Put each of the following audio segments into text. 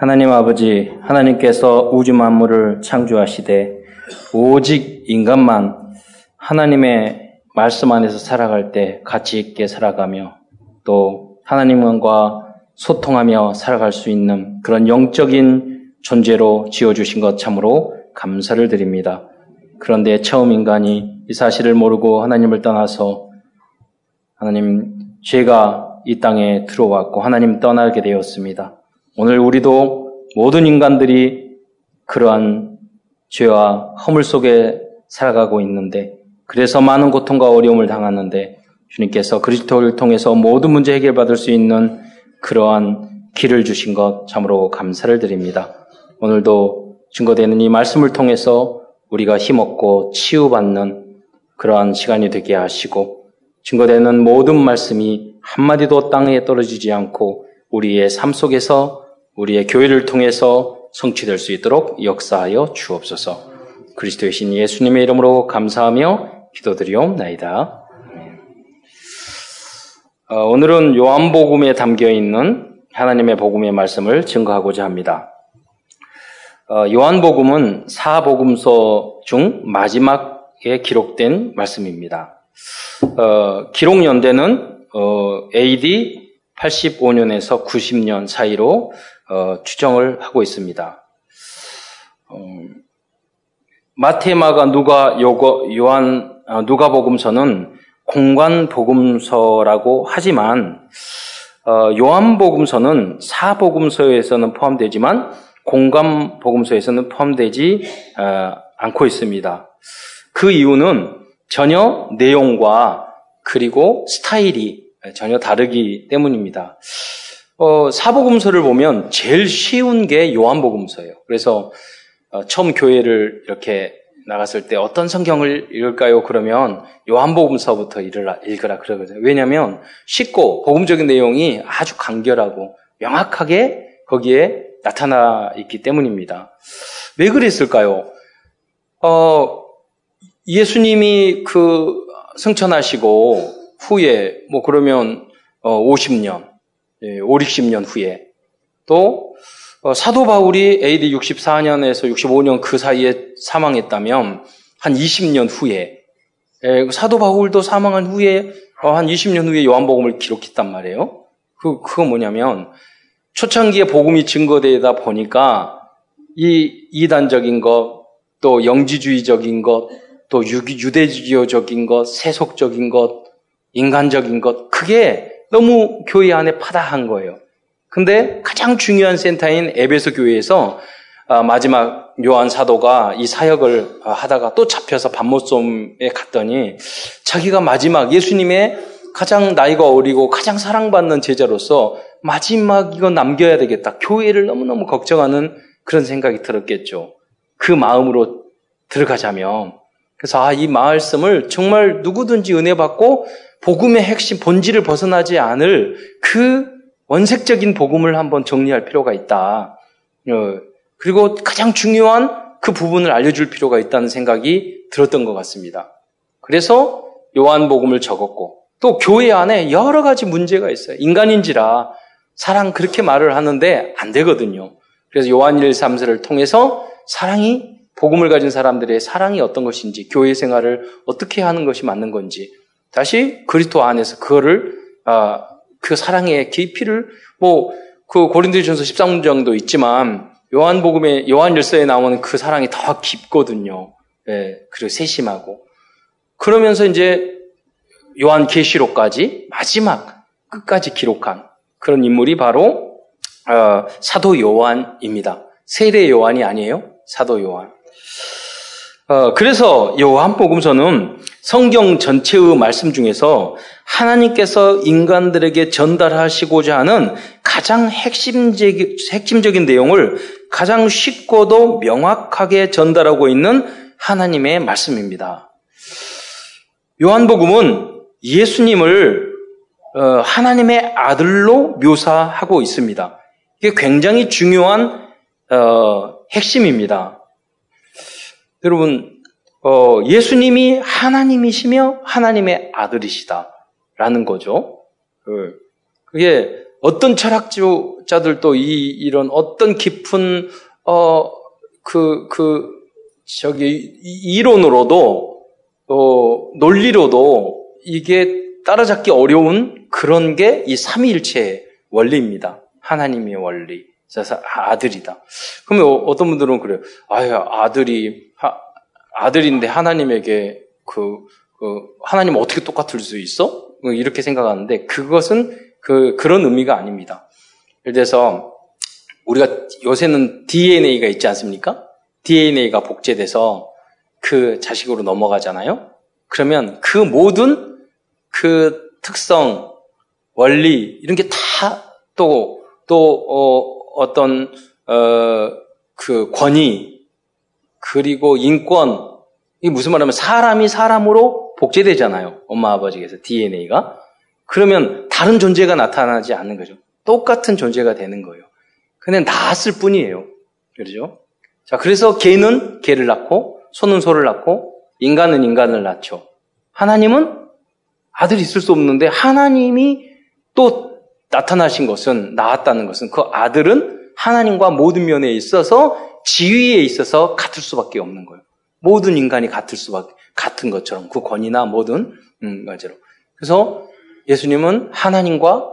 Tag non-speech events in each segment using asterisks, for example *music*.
하나님 아버지, 하나님께서 우주 만물을 창조하시되 오직 인간만 하나님의 말씀 안에서 살아갈 때 가치 있게 살아가며 또 하나님과 소통하며 살아갈 수 있는 그런 영적인 존재로 지어주신 것 참으로 감사를 드립니다. 그런데 처음 인간이 이 사실을 모르고 하나님을 떠나서 하나님 죄가 이 땅에 들어왔고 하나님 떠나게 되었습니다. 오늘 우리도 모든 인간들이 그러한 죄와 허물 속에 살아가고 있는데 그래서 많은 고통과 어려움을 당하는데 주님께서 그리스도를 통해서 모든 문제 해결받을 수 있는 그러한 길을 주신 것 참으로 감사를 드립니다. 오늘도 증거되는 이 말씀을 통해서 우리가 힘없고 치유받는 그러한 시간이 되게 하시고 증거되는 모든 말씀이 한마디도 땅에 떨어지지 않고 우리의 삶 속에서 우리의 교회를 통해서 성취될 수 있도록 역사하여 주옵소서. 그리스도의 신 예수님의 이름으로 감사하며 기도드리옵나이다. 어, 오늘은 요한복음에 담겨 있는 하나님의 복음의 말씀을 증거하고자 합니다. 어, 요한복음은 사복음서 중 마지막에 기록된 말씀입니다. 어, 기록 연대는 AD 85년에서 90년 사이로 어, 추정을 하고 있습니다. 어, 마테마가 누가 요거, 요한 어, 누가복음서는 공관복음서라고 하지만 어, 요한복음서는 사복음서에서는 포함되지만 공관복음서에서는 포함되지 어, 않고 있습니다. 그 이유는 전혀 내용과 그리고 스타일이 전혀 다르기 때문입니다. 어, 사복음서를 보면 제일 쉬운 게 요한복음서예요. 그래서 어, 처음 교회를 이렇게 나갔을 때 어떤 성경을 읽을까요? 그러면 요한복음서부터 읽으라, 읽으라 그러거든요. 왜냐하면 쉽고 복음적인 내용이 아주 간결하고 명확하게 거기에 나타나 있기 때문입니다. 왜 그랬을까요? 어, 예수님이 그 승천하시고 후에 뭐 그러면 어, 50년 5, 60년 후에 또 어, 사도 바울이 AD 64년에서 65년 그 사이에 사망했다면 한 20년 후에 예, 사도 바울도 사망한 후에 어, 한 20년 후에 요한복음을 기록했단 말이에요. 그 그거 뭐냐면 초창기에 복음이 증거되다 보니까 이 이단적인 것, 또 영지주의적인 것, 또 유대주의적인 것, 세속적인 것, 인간적인 것, 그게 너무 교회 안에 파다한 거예요. 근데 가장 중요한 센터인 에베소 교회에서 아, 마지막 요한 사도가 이 사역을 하다가 또 잡혀서 반모섬에 갔더니 자기가 마지막 예수님의 가장 나이가 어리고 가장 사랑받는 제자로서 마지막 이거 남겨야 되겠다. 교회를 너무너무 걱정하는 그런 생각이 들었겠죠. 그 마음으로 들어가자면. 그래서 아, 이 말씀을 정말 누구든지 은혜 받고 복음의 핵심, 본질을 벗어나지 않을 그 원색적인 복음을 한번 정리할 필요가 있다. 어, 그리고 가장 중요한 그 부분을 알려줄 필요가 있다는 생각이 들었던 것 같습니다. 그래서 요한복음을 적었고 또 교회 안에 여러 가지 문제가 있어요. 인간인지라 사랑 그렇게 말을 하는데 안 되거든요. 그래서 요한 1, 3세를 통해서 사랑이 복음을 가진 사람들의 사랑이 어떤 것인지 교회 생활을 어떻게 하는 것이 맞는 건지 다시 그리스도 안에서 그거를 아, 그 사랑의 깊이를 뭐 그 고린도전서 13장도 있지만 요한복음에 요한열서에 나오는 그 사랑이 더 깊거든요. 예, 그리고 세심하고 그러면서 이제 요한 계시록까지 마지막 끝까지 기록한 그런 인물이 바로 어, 사도 요한입니다. 세례 요한이 아니에요. 사도 요한. 어, 그래서 요한복음서는 성경 전체의 말씀 중에서 하나님께서 인간들에게 전달하시고자 하는 가장 핵심적인, 핵심적인 내용을 가장 쉽고도 명확하게 전달하고 있는 하나님의 말씀입니다. 요한복음은 예수님을 어, 하나님의 아들로 묘사하고 있습니다. 이게 굉장히 중요한 어, 핵심입니다. 여러분 어, 예수님이 하나님이시며 하나님의 아들이시다라는 거죠. 그, 그게 어떤 철학자들도 이, 이런 어떤 깊은, 어, 그, 그, 저기, 이론으로도, 어, 논리로도 이게 따라잡기 어려운 그런 게 이 삼위일체의 원리입니다. 하나님의 원리. 그래서 아들이다. 그러면 어떤 분들은 그래요. 아유, 아들이, 하, 아들인데 하나님에게 그, 그, 하나님 어떻게 똑같을 수 있어? 뭐 이렇게 생각하는데 그것은 그, 그런 의미가 아닙니다. 예를 들어서 우리가 요새는 DNA가 있지 않습니까? DNA가 복제돼서 그 자식으로 넘어가잖아요? 그러면 그 모든 그 특성, 원리, 이런 게 다 또, 또, 어, 어떤, 어, 그 권위, 그리고 인권, 이게 무슨 말하면 사람이 사람으로 복제되잖아요. 엄마 아버지에서 DNA가. 그러면 다른 존재가 나타나지 않는 거죠. 똑같은 존재가 되는 거예요. 근데 나았을 뿐이에요. 그러죠? 자, 그래서 개는 개를 낳고, 소는 소를 낳고, 인간은 인간을 낳죠. 하나님은 아들이 있을 수 없는데, 하나님이 또 나타나신 것은, 나왔다는 것은, 그 아들은 하나님과 모든 면에 있어서, 지위에 있어서 같을 수밖에 없는 거예요. 모든 인간이 같을 수밖에, 같은 것처럼, 그 권위나 모든, 음, 맞아요. 그래서 예수님은 하나님과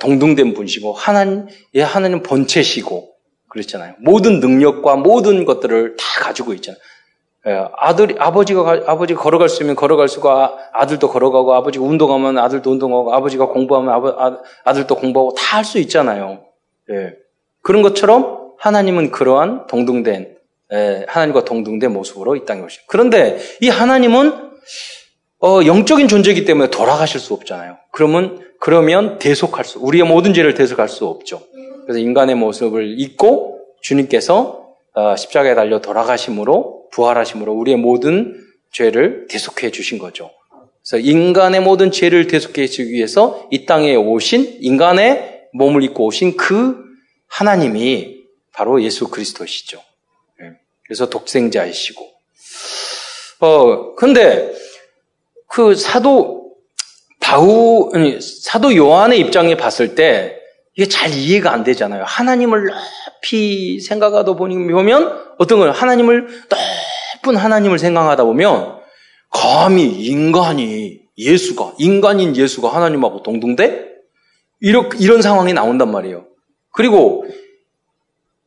동등된 분이시고 하나님 예 하나님 본체시고 그랬잖아요. 모든 능력과 모든 것들을 다 가지고 있잖아요. 아들이 아버지가 아버지가 걸어갈 수 있으면 걸어갈 수고 아, 들도 걸어가고 아버지가 운동하면 아들도 운동하고 아버지가 공부하면 아버, 아, 들도 공부하고 다 할 수 있잖아요. 예. 그런 것처럼 하나님은 그러한 동등된 예, 하나님과 동등된 모습으로 이 땅에 오신. 그런데 이 하나님은 어, 영적인 존재이기 때문에 돌아가실 수 없잖아요. 그러면, 그러면 대속할 수, 우리의 모든 죄를 대속할 수 없죠. 그래서 인간의 모습을 잊고 주님께서 어, 십자가에 달려 돌아가심으로, 부활하심으로 우리의 모든 죄를 대속해 주신 거죠. 그래서 인간의 모든 죄를 대속해 주기 위해서 이 땅에 오신, 인간의 몸을 입고 오신 그 하나님이 바로 예수 그리스도시죠. 예. 그래서 독생자이시고. 어, 근데 그 사도 바우 아니, 사도 요한의 입장에 봤을 때 이게 잘 이해가 안 되잖아요. 하나님을 높이 생각하다 보면 어떤 거예요? 하나님을 높 은 하나님을 생각하다 보면 감히 인간이 예수가 인간인 예수가 하나님하고 동등돼? 이런 이런 상황이 나온단 말이에요. 그리고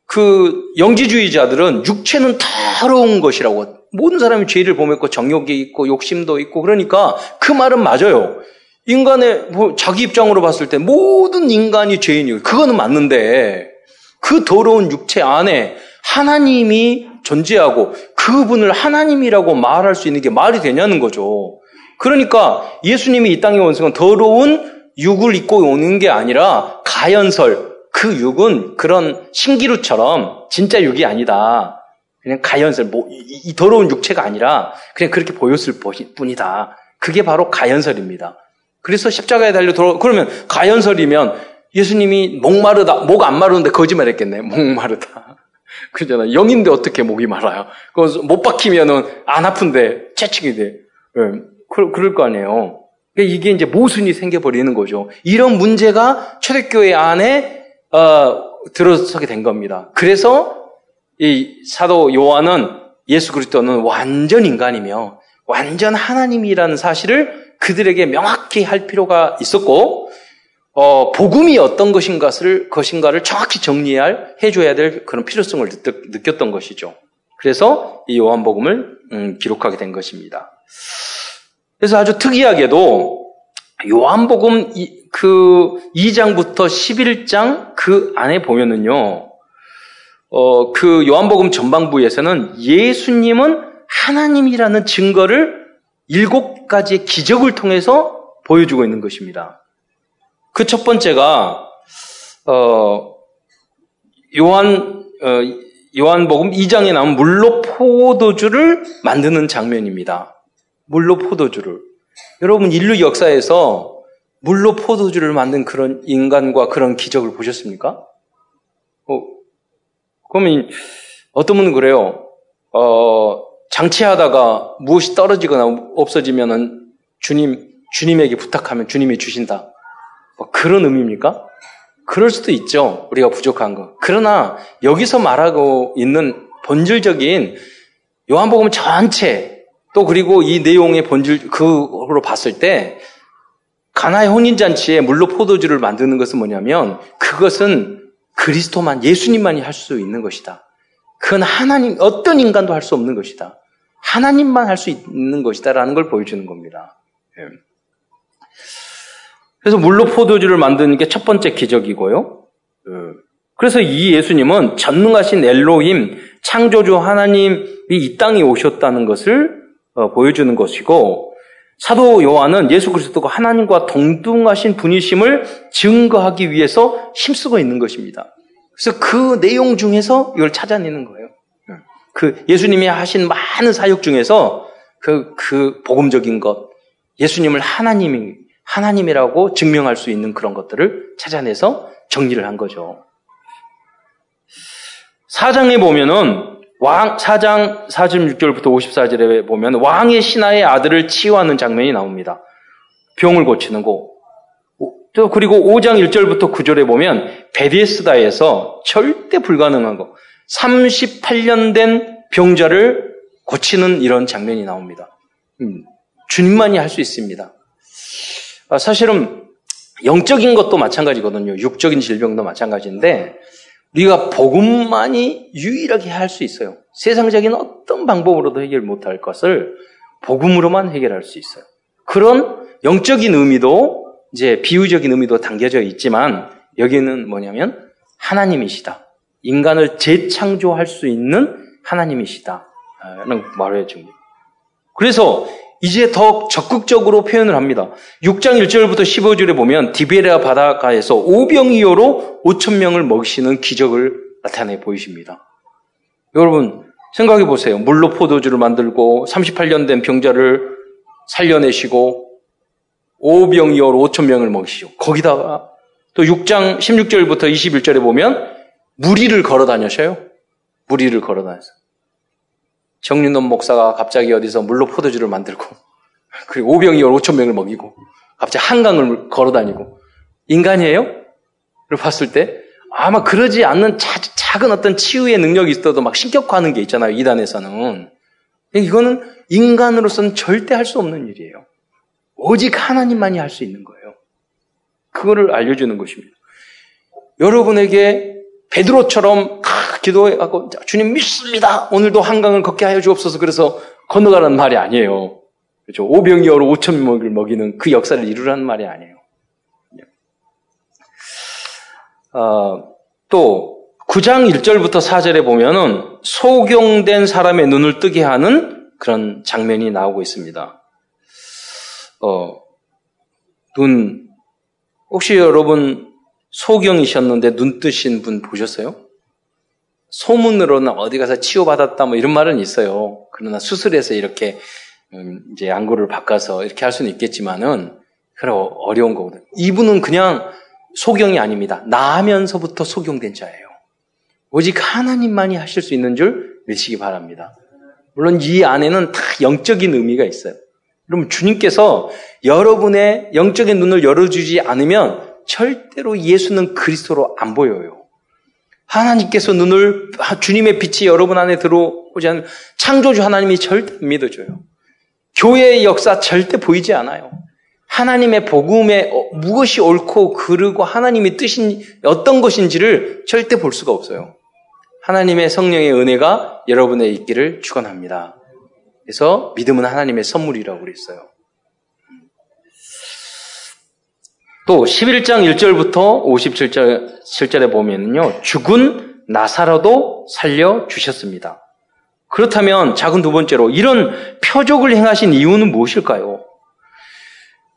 그 영지주의자들은 육체는 더러운 것이라고 모든 사람이 죄를 범했고 정욕이 있고 욕심도 있고 그러니까 그 말은 맞아요. 인간의 뭐 자기 입장으로 봤을 때 모든 인간이 죄인이에요. 그거는 맞는데 그 더러운 육체 안에 하나님이 존재하고 그분을 하나님이라고 말할 수 있는 게 말이 되냐는 거죠. 그러니까 예수님이 이 땅에 온 것은 더러운 육을 입고 오는 게 아니라 가연설, 그 육은 그런 신기루처럼 진짜 육이 아니다. 그냥 가연설, 뭐, 이, 이 더러운 육체가 아니라 그냥 그렇게 보였을 뿐이다. 그게 바로 가연설입니다. 그래서 십자가에 달려 돌아, 그러면 가연설이면 예수님이 목마르다, 목 안 마르는데 거짓말 했겠네. 목마르다. 그러잖아. 영인데 어떻게 목이 말아요? 그못 박히면은 안 아픈데 채찍이 돼. 네. 그, 그럴 거 아니에요. 그러니까 이게 이제 모순이 생겨버리는 거죠. 이런 문제가 초대교회 안에, 어, 들어서게 된 겁니다. 그래서 이 사도 요한은 예수 그리스도는 완전 인간이며 완전 하나님이라는 사실을 그들에게 명확히 할 필요가 있었고 어, 복음이 어떤 것인가를 것인가를 정확히 정리할 해줘야 될 그런 필요성을 느꼈, 던 것이죠. 그래서 이 요한복음을 음, 기록하게 된 것입니다. 그래서 아주 특이하게도 요한복음 그 2장부터 11장 그 안에 보면은요. 어, 그 요한복음 전반부에서는 예수님은 하나님이라는 증거를 일곱 가지의 기적을 통해서 보여주고 있는 것입니다. 그 첫 번째가 어, 요한 어, 요한복음 2장에 나온 물로 포도주를 만드는 장면입니다. 물로 포도주를 여러분 인류 역사에서 물로 포도주를 만든 그런 인간과 그런 기적을 보셨습니까? 어, 그러면 어떤 분은 그래요. 어, 장치하다가 무엇이 떨어지거나 없어지면은 주님, 주님에게 부탁하면 주님이 주신다. 뭐 그런 의미입니까? 그럴 수도 있죠. 우리가 부족한 거. 그러나 여기서 말하고 있는 본질적인 요한복음 전체 또 그리고 이 내용의 본질 그로 봤을 때 가나의 혼인잔치에 물로 포도주를 만드는 것은 뭐냐면 그것은 그리스도만 예수님만이 할 수 있는 것이다. 그건 하나님 어떤 인간도 할 수 없는 것이다. 하나님만 할 수 있는 것이다라는 걸 보여주는 겁니다. 예. 그래서 물로 포도주를 만드는 게 첫 번째 기적이고요. 예. 그래서 이 예수님은 전능하신 엘로힘 창조주 하나님이 이 땅에 오셨다는 것을 어, 보여주는 것이고 사도 요한은 예수 그리스도가 하나님과 동등하신 분이심을 증거하기 위해서 힘쓰고 있는 것입니다. 그래서 그 내용 중에서 이걸 찾아내는 거예요. 그 예수님이 하신 많은 사역 중에서 그, 그 복음적인 것, 예수님을 하나님이, 하나님이라고 증명할 수 있는 그런 것들을 찾아내서 정리를 한 거죠. 사장에 보면은 왕, 4장 46절부터 54절에 보면 왕의 신하의 아들을 치유하는 장면이 나옵니다. 병을 고치는 거. 또 그리고 5장 1절부터 9절에 보면 베데스다에서 절대 불가능한 거. 38년 된 병자를 고치는 이런 장면이 나옵니다. 음, 주님만이 할 수 있습니다. 아, 사실은 영적인 것도 마찬가지거든요. 육적인 질병도 마찬가지인데 우리가 복음만이 유일하게 할 수 있어요. 세상적인 어떤 방법으로도 해결 못할 것을 복음으로만 해결할 수 있어요. 그런 영적인 의미도 이제 비유적인 의미도 담겨져 있지만 여기는 뭐냐면 하나님이시다. 인간을 재창조할 수 있는 하나님이시다. 라는 말을 해줍니다. 그래서 이제 더 적극적으로 표현을 합니다. 6장 1절부터 15절에 보면 디베레아 바닷가에서 오병이어로 5천 명을 먹이시는 기적을 나타내 보이십니다. 여러분 생각해 보세요. 물로 포도주를 만들고 38년 된 병자를 살려내시고 오병이어로 5천 명을 먹이시고 거기다가 또 6장 16절부터 21절에 보면 무리를 걸어 다녀셔요. 무리를 걸어 다녀서 정윤원 목사가 갑자기 어디서 물로 포도주를 만들고 *laughs* 그리고 오병이어 5천 명을 먹이고 갑자기 한강을 걸어 다니고 인간이에요? 를 봤을 때 아마 그러지 않는 자, 작은 어떤 치유의 능력이 있어도 막 신격화하는 게 있잖아요. 이단에서는. 이거는 인간으로서는 절대 할 수 없는 일이에요. 오직 하나님만이 할 수 있는 거예요. 그거를 알려주는 것입니다. 여러분에게 베드로처럼 기도하고 주님 믿습니다. 오늘도 한강을 걷게 하여 주옵소서. 그래서 건너가라는 말이 아니에요. 그렇죠. 오병이어로 오천 명을 먹이는 그 역사를 이루라는 말이 아니에요. 어, 또 9장 1절부터 4절에 보면은 소경된 사람의 눈을 뜨게 하는 그런 장면이 나오고 있습니다. 어, 눈 혹시 여러분 소경이셨는데 눈 뜨신 분 보셨어요? 소문으로는 어디 가서 치유받았다 뭐 이런 말은 있어요. 그러나 수술해서 이렇게 음, 이제 안구를 바꿔서 이렇게 할 수는 있겠지만은 그런 어려운 거거든. 이분은 그냥 소경이 아닙니다. 나면서부터 소경된 자예요. 오직 하나님만이 하실 수 있는 줄 믿으시기 바랍니다. 물론 이 안에는 다 영적인 의미가 있어요. 그럼 주님께서 여러분의 영적인 눈을 열어주지 않으면 절대로 예수는 그리스도로 안 보여요. 하나님께서 눈을 주님의 빛이 여러분 안에 들어오지 않으면 창조주 하나님이 절대 믿어줘요. 교회의 역사 절대 보이지 않아요. 하나님의 복음에 어, 무엇이 옳고 그르고 하나님의 뜻인 어떤 것인지를 절대 볼 수가 없어요. 하나님의 성령의 은혜가 여러분의 있기를 축원합니다. 그래서 믿음은 하나님의 선물이라고 그랬어요. 또 11장 1절부터 57절 7절에 보면요. 죽은 나사로도 살려 주셨습니다. 그렇다면 작은 두 번째로 이런 표적을 행하신 이유는 무엇일까요?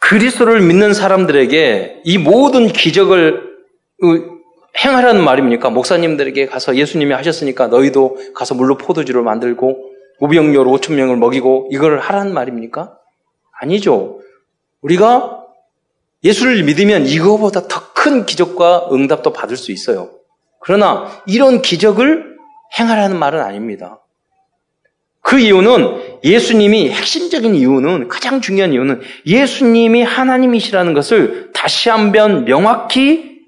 그리스도를 믿는 사람들에게 이 모든 기적을 행하라는 말입니까? 목사님들에게 가서 예수님이 하셨으니까 너희도 가서 물로 포도주를 만들고 우병료로 5천 명을 먹이고 이걸 하라는 말입니까? 아니죠. 우리가 예수를 믿으면 이거보다 더 큰 기적과 응답도 받을 수 있어요. 그러나 이런 기적을 행하라는 말은 아닙니다. 그 이유는 예수님이 핵심적인 이유는 가장 중요한 이유는 예수님이 하나님이시라는 것을 다 다시 한번 명확히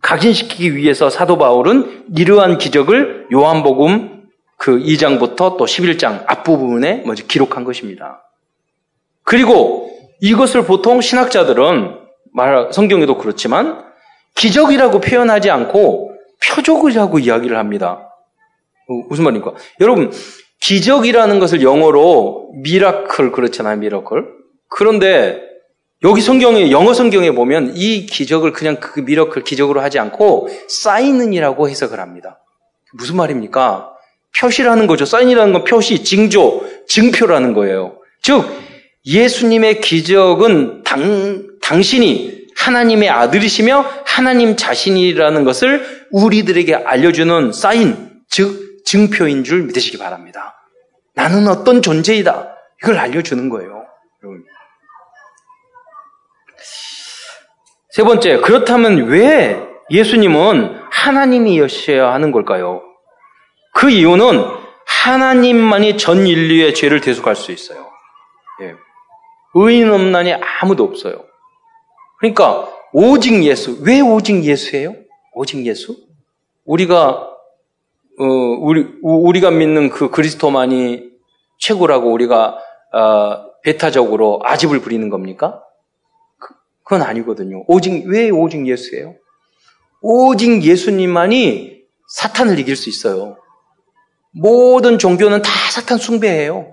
각인시키기 위해서 사도 바울은 이러한 기적을 요한복음 그 2장부터 또 11장 앞부분에 먼저 기록한 것입니다. 그리고 이것을 보통 신학자들은 말 성경에도 그렇지만 기적이라고 표현하지 않고 표적이라고 이야기를 합니다. 어, 무슨 말입니까? 여러분 기적이라는 것을 영어로 miracle 그렇잖아요, miracle. 그런데 여기 성경에 영어 성경에 보면 이 기적을 그냥 그 miracle 기적으로 하지 않고 sign이라고 해석을 합니다. 무슨 말입니까? 표시라는 거죠. sign이라는 건 표시, 징조, 증표라는 거예요. 즉 예수님의 기적은 당, 당신이 하나님의 아들이시며 하나님 자신이라는 것을 우리들에게 알려주는 사인, 즉 증표인 줄 믿으시기 바랍니다. 나는 어떤 존재이다. 이걸 알려주는 거예요. 세 번째, 그렇다면 왜 예수님은 하나님이셨어야 하는 걸까요? 그 이유는 하나님만이 전 인류의 죄를 대속할 수 있어요. 예. 의인 없나니 아무도 없어요. 그러니까 오직 예수. 왜 오직 예수예요? 오직 예수? 우리가 어, 우리 우리가 믿는 그 그리스도만이 최고라고 우리가 어, 배타적으로 아집을 부리는 겁니까? 그건 아니거든요. 오직, 왜 오직 예수예요? 오직 예수님만이 사탄을 이길 수 있어요. 모든 종교는 다 사탄 숭배해요.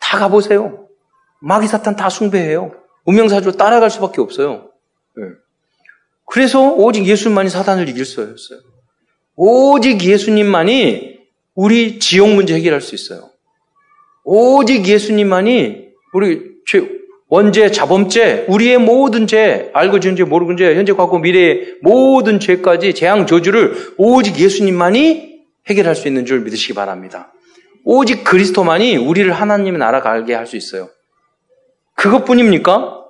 다 가보세요. 마귀 사탄 다 숭배해요. 운명사주로 따라갈 수밖에 없어요. 네. 그래서 오직 예수님만이 사탄을 이길 수 있어요. 오직 예수님만이 우리 지옥 문제 해결할 수 있어요. 오직 예수님만이 우리 죄, 원죄, 자범죄, 우리의 모든 죄, 알고 지은 죄, 모르는 죄, 현재, 과거, 미래의 모든 죄까지 재앙, 저주를 오직 예수님만이 해결할 수 있는 줄 믿으시기 바랍니다. 오직 그리스도만이 우리를 하나님의 나라 가게 할 수 있어요. 그것뿐입니까?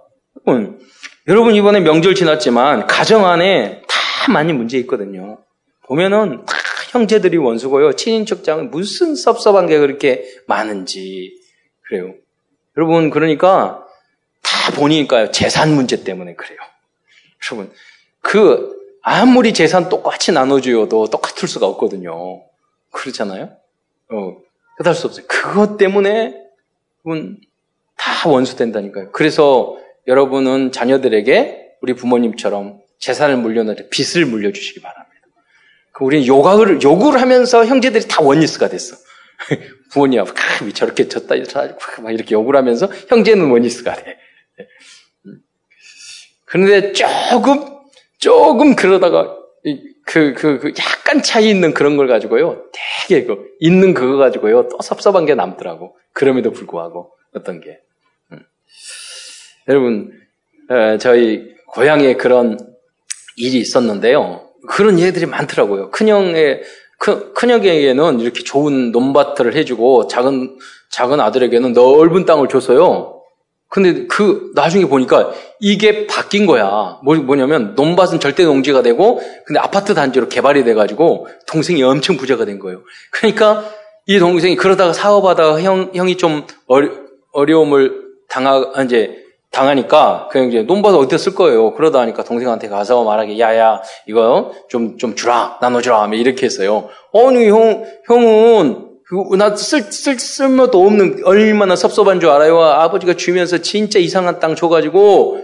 여러분, 여러분 이번에 명절 지났지만 가정 안에 다 많이 문제 있거든요. 보면은 다 형제들이 원수고요. 친인척장은 무슨 섭섭한 게 그렇게 많은지 그래요. 여러분 그러니까 다 보니까요. 재산 문제 때문에 그래요. 여러분, 그, 아무리 재산 똑같이 나눠줘도 똑같을 수가 없거든요. 그렇잖아요? 어, 그럴 수 없어요. 그것 때문에, 여러분, 다 원수된다니까요. 그래서 여러분은 자녀들에게 우리 부모님처럼 재산을 물려놓을 빚을 물려주시기 바랍니다. 그 우리는 요구를, 요구를 하면서 형제들이 다 원리스가 됐어. *laughs* 부모님하고 저렇게 졌다, 막 이렇게 요구를 하면서 형제는 원리스가 돼. 그런데 조금, 조금 그러다가, 그, 그, 그, 약간 차이 있는 그런 걸 가지고요. 되게 그, 있는 그거 가지고요. 또 섭섭한 게 남더라고. 그럼에도 불구하고, 어떤 게. 음. 여러분, 에, 저희 고향에 그런 일이 있었는데요. 그런 얘들이 많더라고요. 큰형의, 큰, 큰형에게는 이렇게 좋은 논밭을 해주고, 작은, 작은 아들에게는 넓은 땅을 줬어요. 근데 그 나중에 보니까 이게 바뀐 거야. 뭐, 뭐냐면 논밭은 절대 농지가 되고 근데 아파트 단지로 개발이 돼가지고 동생이 엄청 부자가 된 거예요. 그러니까 이 동생이 그러다가 사업하다가 형, 형이 좀 어려, 어려움을 당하, 이제 당하니까 그냥 이제 논밭 어디다 쓸 거예요. 그러다 하니까 동생한테 가서 말하기 야야 이거 좀좀 주라 나눠주라 이렇게 했어요. 아니 형 형은 그, 나 쓸, 쓸, 쓸모도 없는, 얼마나 섭섭한 줄 알아요? 아버지가 주면서 진짜 이상한 땅 줘가지고,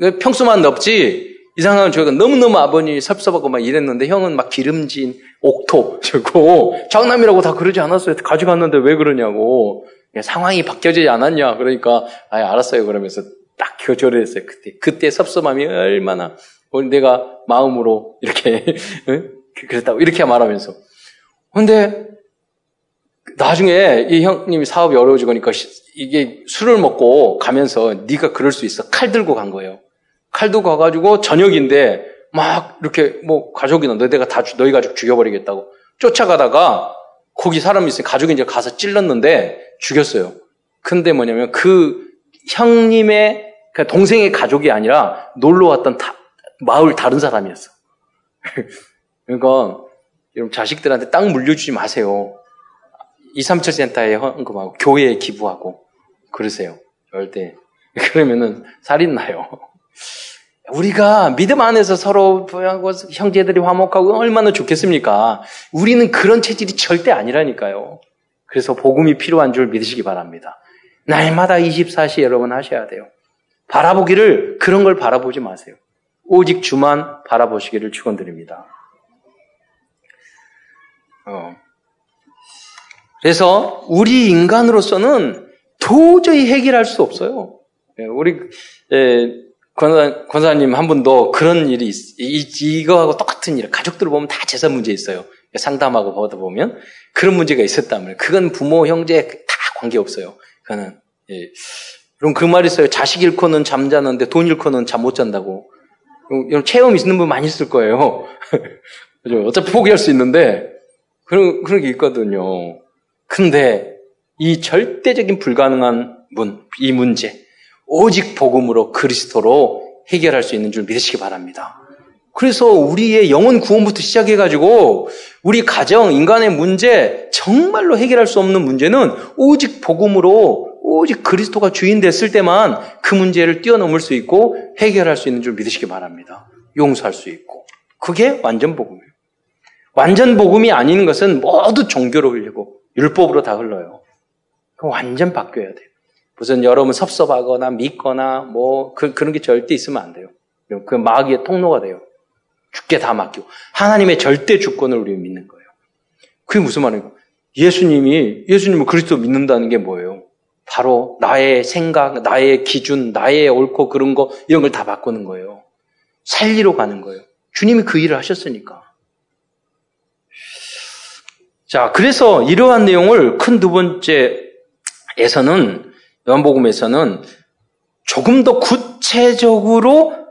그 평수만 넓지, 이상한 저희가 너무너무 아버님 섭섭하고 막 이랬는데, 형은 막 기름진 옥토 주고, 장남이라고 다 그러지 않았어요. 가져갔는데 왜 그러냐고. 상황이 바뀌어지지 않았냐. 그러니까, 아 알았어요. 그러면서 딱 교조를 했어요. 그때. 그때 섭섭함이 얼마나, 내가 마음으로 이렇게, *laughs* 그랬다고, 이렇게 말하면서. 근데, 나중에 이 형님이 사업이 어려워지니까 이게 술을 먹고 가면서 네가 그럴 수 있어. 칼 들고 간 거예요. 칼도 가가지고 저녁인데 막 이렇게 뭐 가족이나 너희가 다 너희 가족 죽여버리겠다고 쫓아가다가 거기 사람이 있으니 가족이 이제 가서 찔렀는데 죽였어요. 근데 뭐냐면 그 형님의 그 동생의 가족이 아니라 놀러 왔던 다, 마을 다른 사람이었어. *laughs* 그러니까 여러분 자식들한테 땅 물려주지 마세요. 237 센터에 헌금하고 교회에 기부하고 그러세요. 절대. *laughs* 그러면은 살인 나요. 우리가 믿음 안에서 서로 형제들이 화목하고 얼마나 좋겠습니까? 우리는 그런 체질이 절대 아니라니까요. 그래서 복음이 필요한 줄 믿으시기 바랍니다. 날마다 24시 여러분 하셔야 돼요. 바라보기를 그런 걸 바라보지 마세요. 오직 주만 바라보시기를 축원드립니다. 어. 그래서 우리 인간으로서는 도저히 해결할 수 없어요. 예, 우리 예, 권사, 권사님 한 분도 그런 일이 있, 이, 이거하고 똑같은 일, 가족들 보면 다 재산 문제 있어요. 상담하고 보다 보면 그런 문제가 있었다면 그건 부모, 형제 다 관계 없어요. 그거는 예. 그럼 그 말 있어요. 자식 잃고는 잠자는데 돈 잃고는 잠 못 잔다고. 이런 체험 있는 분 많이 있을 거예요. *laughs* 그죠? 어차피 포기할 수 있는데 그런 그런 게 있거든요. 근데 이 절대적인 불가능한 문, 이 문제 오직 복음으로 그리스도로 해결할 수 있는 줄 믿으시기 바랍니다. 그래서 우리의 영혼 구원부터 시작해가지고 우리 가정, 인간의 문제, 정말로 해결할 수 없는 문제는 오직 복음으로 오직 그리스도가 주인 됐을 때만 그 문제를 뛰어넘을 수 있고 해결할 수 있는 줄 믿으시기 바랍니다. 용서할 수 있고. 그게 완전 복음이에요. 완전 복음이 아닌 것은 모두 종교로 흘리고 율법으로 다 흘러요. 그 완전 바뀌어야 돼요. 무슨 여러분 섭섭하거나 믿거나 뭐 그, 그런 게 절대 있으면 안 돼요. 그 마귀의 통로가 돼요. 죽게 다 맡기고 하나님의 절대 주권을 우리 믿는 거예요. 그게 무슨 말이에요? 예수님이 예수님을 그리스도 믿는다는 게 뭐예요? 바로 나의 생각, 나의 기준, 나의 옳고 그런 거 이런 걸 다 바꾸는 거예요. 살리러 가는 거예요. 주님이 그 일을 하셨으니까. 자, 그래서 이러한 내용을 큰 두 번째에서는 요한복음에서는 조금 더 구체적으로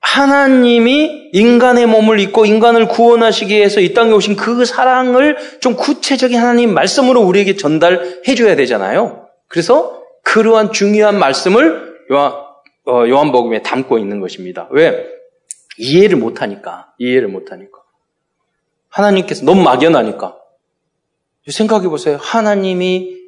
하나님이 인간의 몸을 입고 인간을 구원하시기 위해서 이 땅에 오신 그 사랑을 좀 구체적인 하나님 말씀으로 우리에게 전달해 줘야 되잖아요. 그래서 그러한 중요한 말씀을 요한, 어, 요한복음에 담고 있는 것입니다. 왜? 이해를 못하니까. 이해를 못하니까. 하나님께서 너무 막연하니까. 생각해 보세요. 하나님이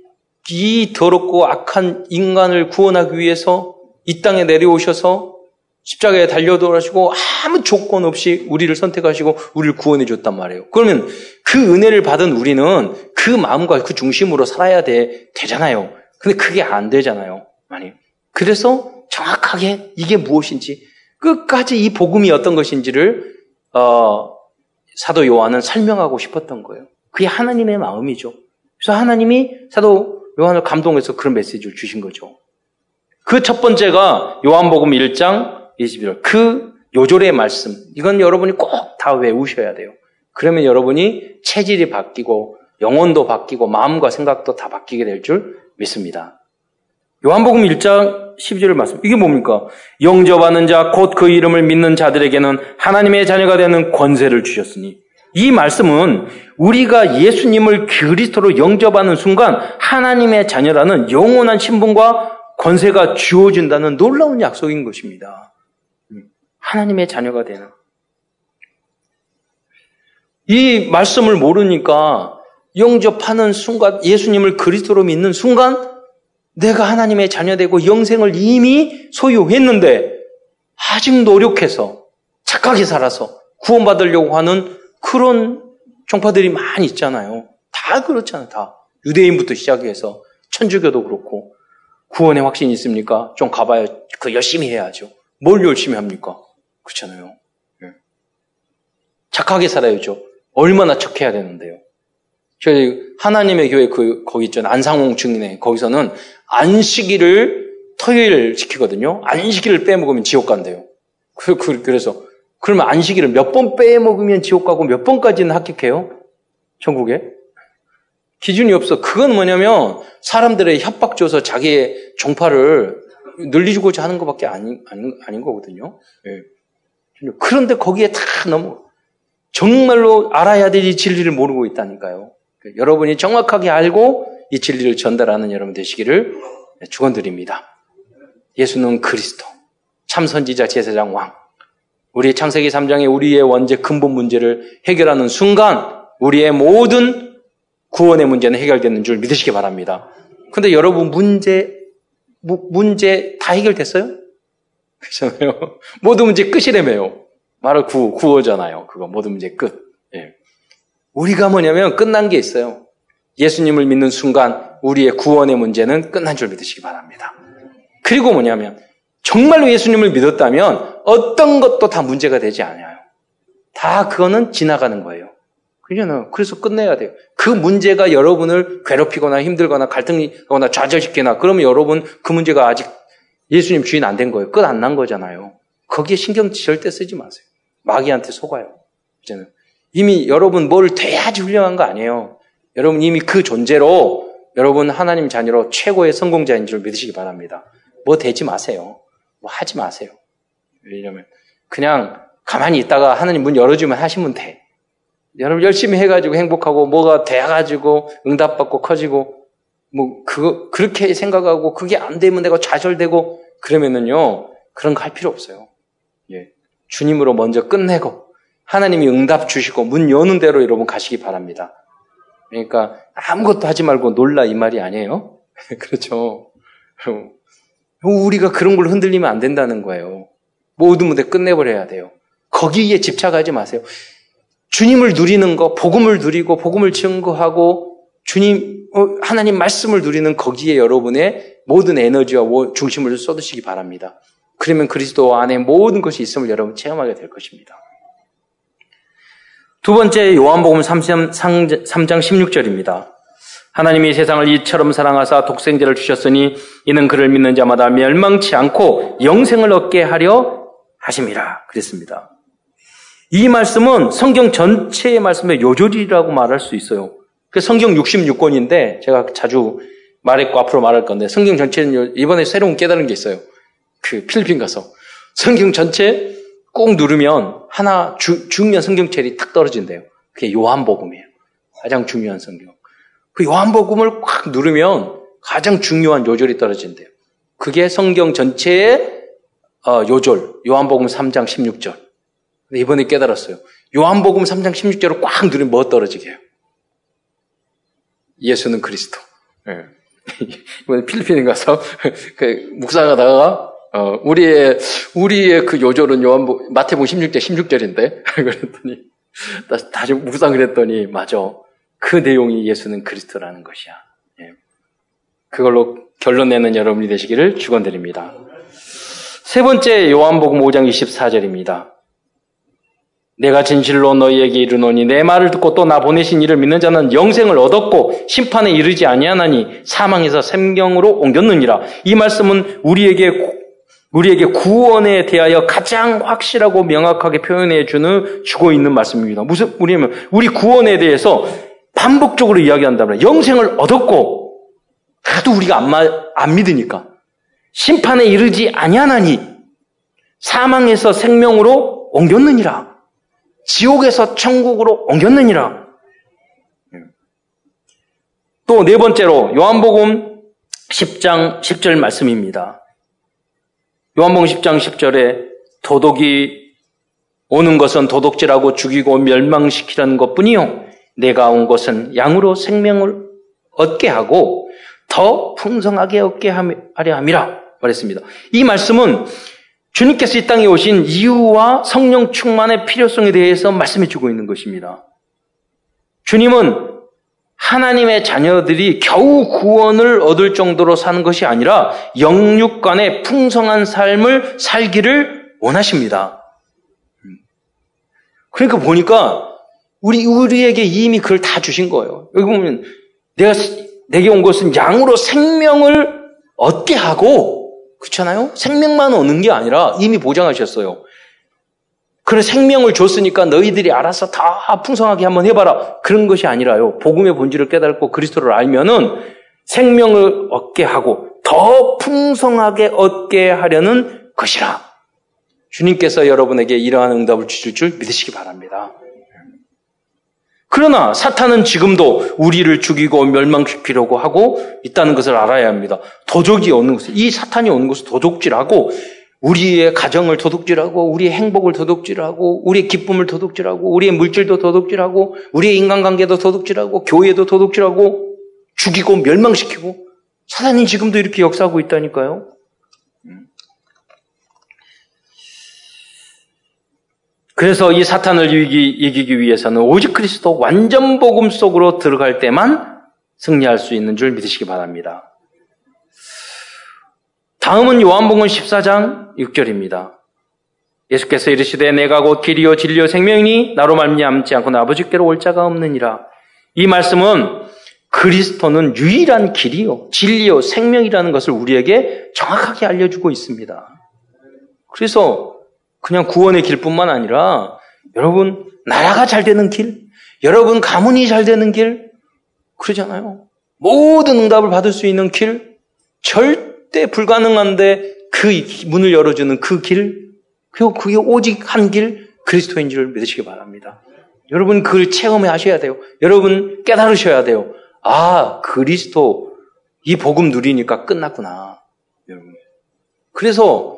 이 더럽고 악한 인간을 구원하기 위해서 이 땅에 내려오셔서 십자가에 달려 돌아시고 아무 조건 없이 우리를 선택하시고 우리를 구원해 줬단 말이에요. 그러면 그 은혜를 받은 우리는 그 마음과 그 중심으로 살아야 돼, 되잖아요. 근데 그게 안 되잖아요. 많이. 그래서 정확하게 이게 무엇인지 끝까지 이 복음이 어떤 것인지를 어, 사도 요한은 설명하고 싶었던 거예요. 그게 하나님의 마음이죠. 그래서 하나님이 사도 요한을 감동해서 그런 메시지를 주신 거죠. 그 첫 번째가 요한복음 1장 21절. 그 요절의 말씀. 이건 여러분이 꼭 다 외우셔야 돼요. 그러면 여러분이 체질이 바뀌고 영혼도 바뀌고 마음과 생각도 다 바뀌게 될 줄 믿습니다. 요한복음 1장 12절 말씀. 이게 뭡니까? 영접하는 자, 곧 그 이름을 믿는 자들에게는 하나님의 자녀가 되는 권세를 주셨으니. 이 말씀은 우리가 예수님을 그리스도로 영접하는 순간 하나님의 자녀라는 영원한 신분과 권세가 주어진다는 놀라운 약속인 것입니다. 하나님의 자녀가 되는. 이 말씀을 모르니까 영접하는 순간, 예수님을 그리스도로 믿는 순간, 내가 하나님의 자녀되고 영생을 이미 소유했는데, 아직 노력해서, 착하게 살아서 구원받으려고 하는 그런 종파들이 많이 있잖아요. 다 그렇잖아요, 다. 유대인부터 시작해서, 천주교도 그렇고, 구원의 확신이 있습니까? 좀 가봐야 그 열심히 해야죠. 뭘 열심히 합니까? 그렇잖아요. 예. 착하게 살아야죠. 얼마나 착해야 되는데요. 저희 하나님의 교회 그 거기 있잖아요. 안상홍 증인회 거기서는 안식일을 토요일 지키거든요. 안식일을 빼먹으면 지옥 간대요. 그, 그, 그래서 그러면 안식일을 몇 번 빼먹으면 지옥 가고 몇 번까지는 합격해요? 천국에? 기준이 없어. 그건 뭐냐면 사람들의 협박 줘서 자기의 종파를 늘리고자 하는 것밖에 아닌, 아닌, 아닌 거거든요. 예. 그런데 거기에 다 너무 정말로 알아야 될 이 진리를 모르고 있다니까요. 여러분이 정확하게 알고 이 진리를 전달하는 여러분 되시기를 축원드립니다. 예수는 그리스도, 참 선지자 제사장 왕. 우리 창세기 3장에 우리의 원죄 근본 문제를 해결하는 순간 우리의 모든 구원의 문제는 해결되는 줄 믿으시기 바랍니다. 근데 여러분 문제 문제 다 해결됐어요? *laughs* 그렇잖아요. 모든 문제 끝이래매요. 말을 구, 구호잖아요. 그거 모든 문제 끝. 예. 우리가 뭐냐면 끝난 게 있어요. 예수님을 믿는 순간 우리의 구원의 문제는 끝난 줄 믿으시기 바랍니다. 그리고 뭐냐면 정말로 예수님을 믿었다면 어떤 것도 다 문제가 되지 않아요. 다 그거는 지나가는 거예요. 그잖아요. 그래서 끝내야 돼요. 그 문제가 여러분을 괴롭히거나 힘들거나 갈등이거나 좌절시키거나 그러면 여러분 그 문제가 아직 예수님 주인 안 된 거예요. 끝 안 난 거잖아요. 거기에 신경 절대 쓰지 마세요. 마귀한테 속아요. 이제는 이미 여러분 뭘 돼야지 훌륭한 거 아니에요. 여러분 이미 그 존재로 여러분 하나님 자녀로 최고의 성공자인 줄 믿으시기 바랍니다. 뭐 되지 마세요. 뭐 하지 마세요. 왜냐면 그냥 가만히 있다가 하나님 문 열어주면 하시면 돼. 여러분 열심히 해가지고 행복하고 뭐가 돼가지고 응답받고 커지고 뭐 그거 그렇게 생각하고 그게 안 되면 내가 좌절되고 그러면은요 그런 거 할 필요 없어요. 예. 주님으로 먼저 끝내고 하나님이 응답 주시고 문 여는 대로 여러분 가시기 바랍니다. 그러니까 아무것도 하지 말고 놀라 이 말이 아니에요. *laughs* 그렇죠. 우리가 그런 걸 흔들리면 안 된다는 거예요. 모든 무대 끝내버려야 돼요. 거기에 집착하지 마세요. 주님을 누리는 거, 복음을 누리고 복음을 증거하고 주님 어, 하나님 말씀을 누리는 거기에 여러분의 모든 에너지와 중심을 쏟으시기 바랍니다. 그러면 그리스도 안에 모든 것이 있음을 여러분 체험하게 될 것입니다. 두 번째 요한복음 3장 16절입니다. 하나님이 세상을 이처럼 사랑하사 독생자를 주셨으니 이는 그를 믿는 자마다 멸망치 않고 영생을 얻게 하려 하심이라 그랬습니다. 이 말씀은 성경 전체의 말씀의 요절이라고 말할 수 있어요. 그 성경 66권인데 제가 자주 말했고 앞으로 말할 건데 성경 전체는 이번에 새로운 깨달은 게 있어요. 그 필리핀 가서 성경 전체 꼭 누르면 하나 주, 중요한 성경책이 탁 떨어진대요. 그게 요한복음이에요. 가장 중요한 성경. 그 요한복음을 꽉 누르면 가장 중요한 요절이 떨어진대요. 그게 성경 전체의 어, 요절, 요한복음 3장 16절. 이번에 깨달았어요. 요한복음 3장 16절을 꽉 누르면 뭐 떨어지게 해요? 예수는 그리스도. 네. *laughs* 이번에 필리핀에 가서 *laughs* 그 묵상하다가 어, 우리의, 우리의 그 요절은 요한복, 마태복음 16장 16절인데, *laughs* 그랬더니, 다시, 묵상을 했더니, 맞아. 그 내용이 예수는 그리스도라는 것이야. 예. 그걸로 결론 내는 여러분이 되시기를 축원드립니다. 세 번째 요한복음 5장 24절입니다. 내가 진실로 너희에게 이르노니 내 말을 듣고 또 나 보내신 이를 믿는 자는 영생을 얻었고 심판에 이르지 아니하나니 사망에서 생경으로 옮겼느니라. 이 말씀은 우리에게 우리에게 구원에 대하여 가장 확실하고 명확하게 표현해 주는 주고 있는 말씀입니다. 무슨 우리면 우리 구원에 대해서 반복적으로 이야기한다면 영생을 얻었고 하도 우리가 안, 안 믿으니까 심판에 이르지 아니하나니 사망에서 생명으로 옮겼느니라. 지옥에서 천국으로 옮겼느니라. 또 네 번째로 요한복음 10장 10절 말씀입니다. 요한복음 10장 10절에 도둑이 오는 것은 도둑질하고 죽이고 멸망시키라는 것뿐이요. 내가 온 것은 양으로 생명을 얻게 하고 더 풍성하게 얻게 하려 함이라 말했습니다. 이 말씀은 주님께서 이 땅에 오신 이유와 성령 충만의 필요성에 대해서 말씀해 주고 있는 것입니다. 주님은 하나님의 자녀들이 겨우 구원을 얻을 정도로 사는 것이 아니라 영육 간의 풍성한 삶을 살기를 원하십니다. 그러니까 보니까 우리 우리에게 이미 그걸 다 주신 거예요. 여기 보면 내가 내게 온 것은 양으로 생명을 얻게 하고 그렇잖아요. 생명만 얻는 게 아니라 이미 보장하셨어요. 그래 생명을 줬으니까 너희들이 알아서 다 풍성하게 한번 해봐라. 그런 것이 아니라요. 복음의 본질을 깨닫고 그리스도를 알면은 생명을 얻게 하고 더 풍성하게 얻게 하려는 것이라. 주님께서 여러분에게 이러한 응답을 주실 줄 믿으시기 바랍니다. 그러나 사탄은 지금도 우리를 죽이고 멸망시키려고 하고 있다는 것을 알아야 합니다. 도적이 오는 것을, 이 사탄이 오는 것을 도둑질하고 우리의 가정을 도둑질하고 우리의 행복을 도둑질하고 우리의 기쁨을 도둑질하고 우리의 물질도 도둑질하고 우리의 인간관계도 도둑질하고 교회도 도둑질하고 죽이고 멸망시키고 사단이 지금도 이렇게 역사하고 있다니까요. 그래서 이 사탄을 이기기, 이기기 위해서는 오직 그리스도 완전 복음 속으로 들어갈 때만 승리할 수 있는 줄 믿으시기 바랍니다. 다음은 요한복음 14장 6절입니다. 예수께서 이르시되 내가 곧 길이요 진리요 생명이니 나로 말미암지 않고 아버지께로 올 자가 없느니라. 이 말씀은 그리스도는 유일한 길이요 진리요 생명이라는 것을 우리에게 정확하게 알려주고 있습니다. 그래서 그냥 구원의 길뿐만 아니라 여러분 나라가 잘 되는 길, 여러분 가문이 잘 되는 길 그러잖아요. 모든 응답을 받을 수 있는 길, 절대 불가능한데 그 문을 열어주는 그 길, 그리고 그게 오직 한 길, 그리스도인 줄 믿으시기 바랍니다. 여러분 그걸 체험해 하셔야 돼요. 여러분 깨달으셔야 돼요. 아, 그리스도 이 복음 누리니까 끝났구나. 여러분. 그래서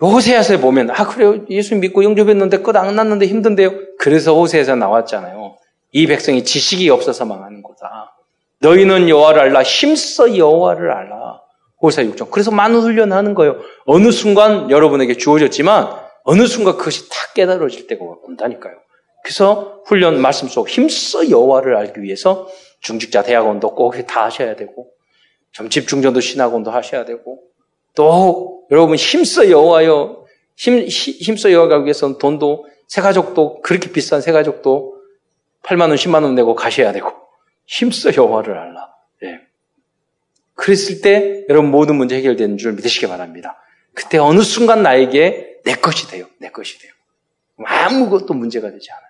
호세아서에 보면 아 그래요 예수 믿고 영접했는데 끝 안 났는데 힘든데요. 그래서 호세에서 나왔잖아요. 이 백성이 지식이 없어서 망하는 거다. 너희는 여호와를 알라 힘써 여호와를 알라. 호세 6장. 그래서 많은 훈련하는 거예요. 어느 순간 여러분에게 주어졌지만 어느 순간 그것이 다 깨달아질 때가 온다니까요. 그래서 훈련 말씀 속 힘써 여호와를 알기 위해서 중직자 대학원도 꼭 다 하셔야 되고 점 집 중전도 신학원도 하셔야 되고 또 여러분 힘써 여호와여 힘, 힘써 여호와가 위해서는 돈도 새 가족도 그렇게 비싼 새 가족도 8만 원, 10만 원 내고 가셔야 되고 힘써 여호와를 알라. 예. 그랬을 때 여러분 모든 문제 해결되는 줄 믿으시기 바랍니다. 그때 어느 순간 나에게 내 것이 돼요. 내 것이 돼요. 아무것도 문제가 되지 않아요.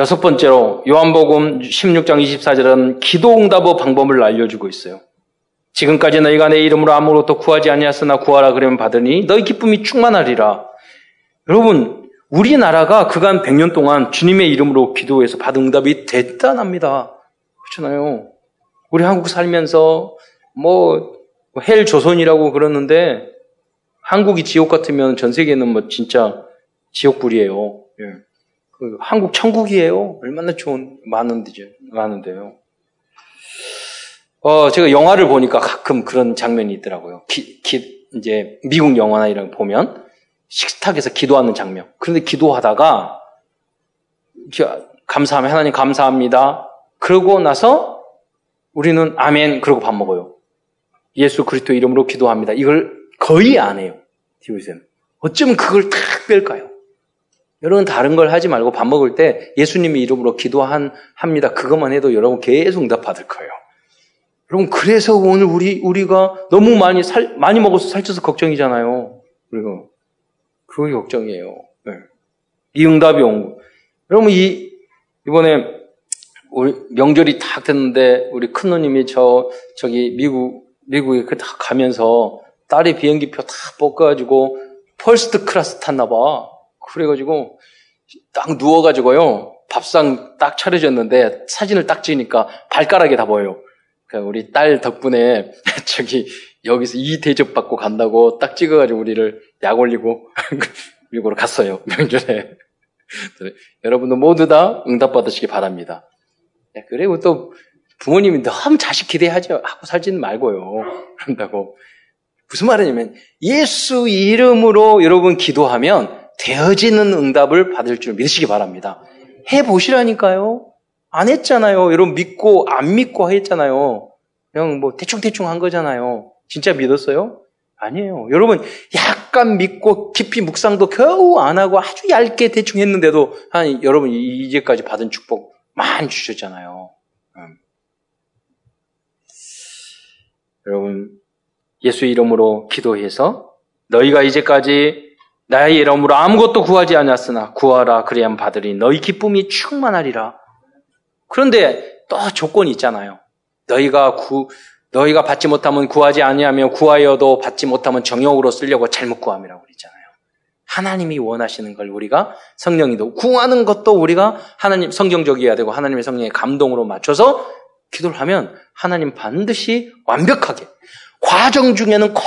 여섯 번째로 요한복음 16장 24절은 기도 응답의 방법을 알려주고 있어요. 지금까지 너희가 내 이름으로 아무것도 구하지 아니하으나 구하라 그러면 받으니 너희 기쁨이 충만하리라. 여러분 우리나라가 그간 100년 동안 주님의 이름으로 기도해서 받은 응답이 대단합니다. 그렇잖아요. 우리 한국 살면서 뭐 헬 조선이라고 그러는데 한국이 지옥 같으면 전 세계는 뭐 진짜 지옥불이에요. 예. 그 한국 천국이에요. 얼마나 좋은 많은데죠. 많은데요. 어, 제가 영화를 보니까 가끔 그런 장면이 있더라고요. 기, 기, 이제 미국 영화나 이런 거 보면 식탁에서 기도하는 장면. 그런데 기도하다가 감사하면 하나님 감사합니다. 그러고 나서 우리는 아멘 그러고 밥 먹어요. 예수 그리스도 이름으로 기도합니다. 이걸 거의 안 해요. 디오세는. 어쩌면 그걸 탁 뺄까요? 여러분 다른 걸 하지 말고 밥 먹을 때 예수님의 이름으로 기도합니다. 그것만 해도 여러분 계속 응답 받을 거예요. 여러분 그래서 오늘 우리 우리가 너무 많이 살 많이 먹어서 살쪄서 걱정이잖아요. 그리고 그게 걱정이에요. 네. 이 응답이 온 거. 여러분 이 이번에 우리 명절이 딱 됐는데 우리 큰 누님이 저 저기 미국 미국에 그딱 가면서 딸이 비행기표 다 뽑아가지고 펄스트 클래스 탔나 봐. 그래가지고 딱 누워가지고요. 밥상 딱 차려졌는데 사진을 딱 찍으니까 발가락이 다 보여요. 그러니까 우리 딸 덕분에 *laughs* 저기 여기서 이 대접 받고 간다고 딱 찍어가지고 우리를 약 올리고 *laughs* 미국으로 갔어요. 명절에. *laughs* 여러분도 모두 다 응답 받으시기 바랍니다. 네, 그리고 또 부모님이 너무 자식 기대하지 하고 살지는 말고요. 그런다고. 무슨 말이냐면 예수 이름으로 여러분 기도하면 되어지는 응답을 받을 줄 믿으시기 바랍니다. 해 보시라니까요. 안 했잖아요. 여러분 믿고 안 믿고 했잖아요. 그냥 뭐 대충대충 한 거잖아요. 진짜 믿었어요? 아니에요. 여러분 약간 믿고 깊이 묵상도 겨우 안 하고 아주 얇게 대충 했는데도 한 여러분 이제까지 받은 축복 많이 주셨잖아요. 음. 여러분 예수 이름으로 기도해서 너희가 이제까지 나의 이름으로 아무것도 구하지 않았으나 구하라 그래야 받으리 너희 기쁨이 충만하리라. 그런데 또 조건이 있잖아요. 너희가 구 너희가 받지 못하면 구하지 아니하며 구하여도 받지 못하면 정욕으로 쓰려고 잘못 구함이라고 그랬잖아요. 하나님이 원하시는 걸 우리가 성령이도 구하는 것도 우리가 하나님 성경적이어야 되고 하나님의 성령의 감동으로 맞춰서 기도를 하면 하나님 반드시 완벽하게 과정 중에는 꼭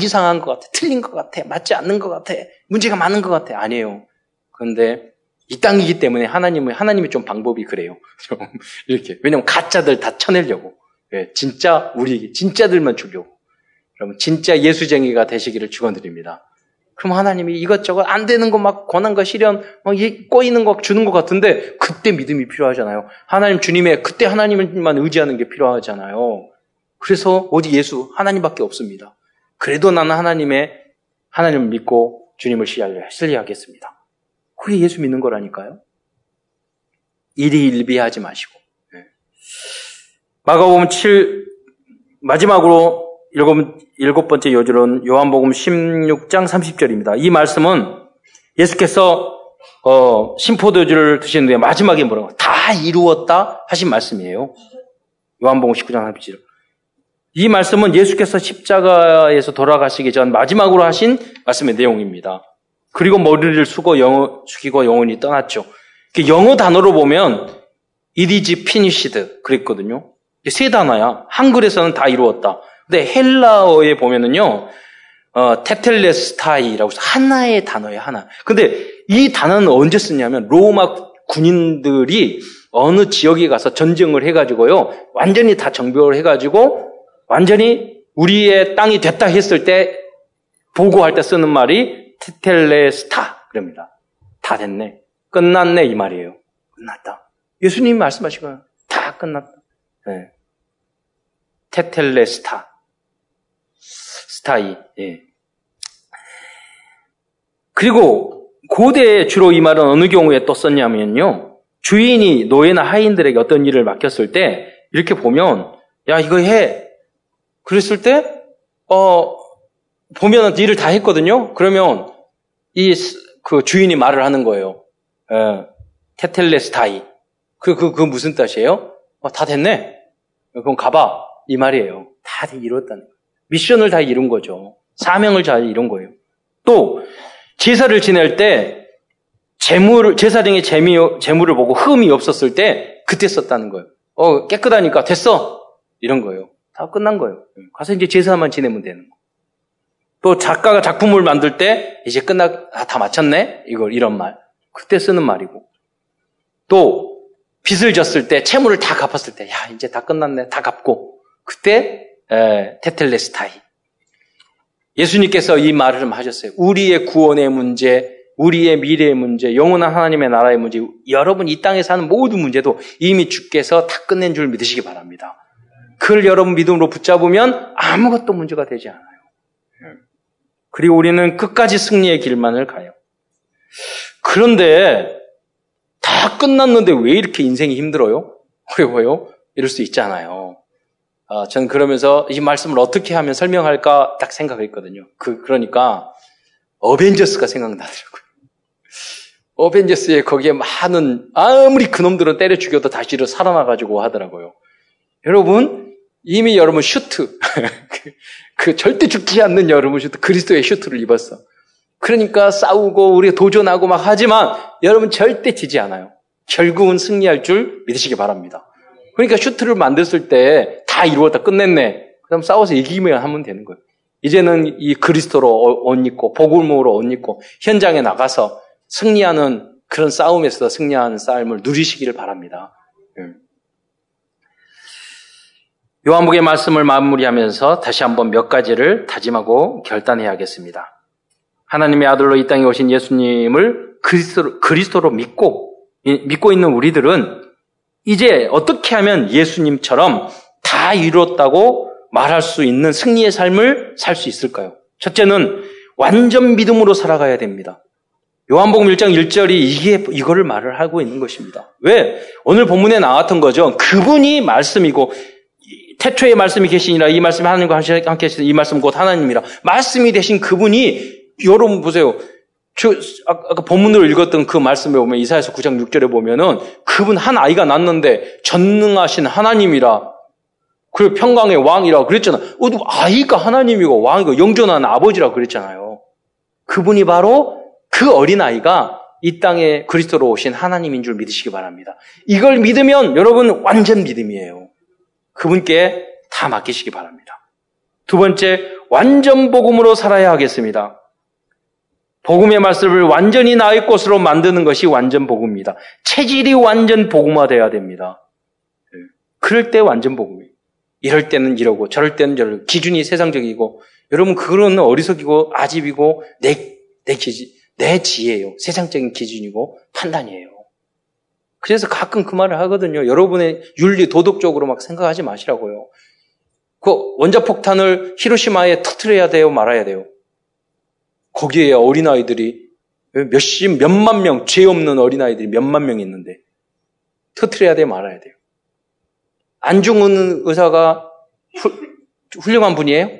이상한 것 같아. 틀린 것 같아. 맞지 않는 것 같아. 문제가 많은 것 같아. 아니에요. 그런데 이 땅이기 때문에 하나님은, 하나님의 좀 방법이 그래요. *laughs* 좀 이렇게. 왜냐면 가짜들 다 쳐내려고. 예, 진짜 우리, 진짜들만 주려고. 여러분, 진짜 예수쟁이가 되시기를 축원드립니다. 그럼 하나님이 이것저것 안 되는 거 막 권한과 시련, 막 꼬이는 거 주는 것 같은데 그때 믿음이 필요하잖아요. 하나님 주님의 그때 하나님만 의지하는 게 필요하잖아요. 그래서 오직 예수 하나님밖에 없습니다. 그래도 나는 하나님의 하나님을 믿고 주님을 신뢰하겠습니다. 그게 예수 믿는 거라니까요. 일희일비하지 마시고. 네. 마가복음 7 마지막으로 일곱, 일곱 번째 요절은 요한복음 16장 30절입니다. 이 말씀은 예수께서 어, 심포도주를 드시는데 마지막에 뭐라고 다 이루었다 하신 말씀이에요. 요한복음 19장 30절. 이 말씀은 예수께서 십자가에서 돌아가시기 전 마지막으로 하신 말씀의 내용입니다. 그리고 머리를 숙어 영어, 숙이고 영원히 떠났죠. 그 영어 단어로 보면 is finished 그랬거든요. 세 단어야. 한글에서는 다 이루었다. 근데 헬라어에 보면은요, 어, 테텔레스타이라고 해서 하나의 단어예요, 하나. 근데 이 단어는 언제 쓰냐면 로마 군인들이 어느 지역에 가서 전쟁을 해가지고요, 완전히 다 정벽을 해가지고 완전히 우리의 땅이 됐다 했을 때 보고할 때 쓰는 말이 테텔레스타 그럽니다. 다 됐네. 끝났네 이 말이에요. 끝났다. 예수님이 말씀하시고 다 끝났다. 네. 테텔레스타. 스타이. 예. 그리고 고대에 주로 이 말은 어느 경우에 또 썼냐면요. 주인이 노예나 하인들에게 어떤 일을 맡겼을 때 이렇게 보면 야 이거 해. 그랬을 때 어, 보면 일을 다 했거든요. 그러면 이 그 주인이 말을 하는 거예요. 예, 테텔레스타이. 그, 그, 그 무슨 뜻이에요? 어, 다 됐네. 그럼 가봐. 이 말이에요. 다 이뤘다는 거예요. 미션을 다 이룬 거죠. 사명을 잘 이룬 거예요. 또 제사를 지낼 때 재물을 제사장의 재미 재물을 보고 흠이 없었을 때 그때 썼다는 거예요. 어 깨끗하니까 됐어 이런 거예요. 다 끝난 거예요. 가서 이제 제사만 지내면 되는 거. 또 작가가 작품을 만들 때 이제 끝나 아, 다 마쳤네 이걸 이런 말 그때 쓰는 말이고 또 빚을 졌을 때 채무를 다 갚았을 때 야 이제 다 끝났네 다 갚고 그때 에, 테텔레스타이. 예수님께서 이 말을 좀 하셨어요. 우리의 구원의 문제, 우리의 미래의 문제, 영원한 하나님의 나라의 문제, 여러분 이 땅에 사는 모든 문제도 이미 주께서 다 끝낸 줄 믿으시기 바랍니다. 그걸 여러분 믿음으로 붙잡으면 아무것도 문제가 되지 않아요. 그리고 우리는 끝까지 승리의 길만을 가요. 그런데 다 끝났는데 왜 이렇게 인생이 힘들어요? 어려워요? 이럴 수 있잖아요. 어, 저는 그러면서 이 말씀을 어떻게 하면 설명할까 딱 생각했거든요. 그, 그러니까 어벤져스가 생각나더라고요. 어벤져스에 거기에 많은 아무리 그놈들은 때려 죽여도 다시를 살아나가지고 하더라고요. 여러분 이미 여러분 슈트 *laughs* 그, 그, 절대 죽지 않는 여러분 슈트 그리스도의 슈트를 입었어. 그러니까 싸우고 우리가 도전하고 막 하지만 여러분 절대 지지 않아요. 결국은 승리할 줄 믿으시기 바랍니다. 그러니까 슈트를 만들었을 때 다 이루었다 끝냈네. 그럼 싸워서 이기면 하면 되는 거예요. 이제는 이 그리스도로 옷 입고 복음으로 옷 입고 현장에 나가서 승리하는 그런 싸움에서 승리하는 삶을 누리시기를 바랍니다. 예. 요한복의 말씀을 마무리하면서 다시 한번 몇 가지를 다짐하고 결단해야겠습니다. 하나님의 아들로 이 땅에 오신 예수님을 그리스도로, 그리스도로 믿고 믿고 있는 우리들은 이제 어떻게 하면 예수님처럼 다 이뤘다고 말할 수 있는 승리의 삶을 살 수 있을까요? 첫째는 완전 믿음으로 살아가야 됩니다. 요한복음 1장 1절이 이게 이거를 말을 하고 있는 것입니다. 왜? 오늘 본문에 나왔던 거죠. 그분이 말씀이고 태초의 말씀이 계시니라 이 말씀이 하나님과 함께 하시는 이 말씀 곧 하나님이라 말씀이 되신 그분이 여러분 보세요. 저, 아까 본문으로 읽었던 그 말씀에 보면 이사에서 9장 6절에 보면은 그분 한 아이가 낳는데 전능하신 하나님이라 그리고 평강의 왕이라고 그랬잖아. 어, 아이가 하나님이고 왕이고 영존한 아버지라고 그랬잖아요. 그분이 바로 그 어린 아이가 이 땅에 그리스도로 오신 하나님인 줄 믿으시기 바랍니다. 이걸 믿으면 여러분 완전 믿음이에요. 그분께 다 맡기시기 바랍니다. 두 번째, 완전 복음으로 살아야 하겠습니다. 복음의 말씀을 완전히 나의 것으로 만드는 것이 완전 복음입니다. 체질이 완전 복음화돼야 됩니다. 예. 그럴 때 완전 복음이에요. 이럴 때는 이러고 저럴 때는 저럴 기준이 세상적이고 여러분 그거는 어리석이고 아집이고 내 내 기준, 내 지혜예요. 세상적인 기준이고 판단이에요. 그래서 가끔 그 말을 하거든요. 여러분의 윤리, 도덕적으로 막 생각하지 마시라고요. 그 원자폭탄을 히로시마에 터트려야 돼요? 말아야 돼요? 거기에 어린아이들이 몇십, 몇만 명, 죄 없는 어린아이들이 몇만 명 있는데 터트려야 돼요? 말아야 돼요? 안중근 의사가 후, 훌륭한 분이에요?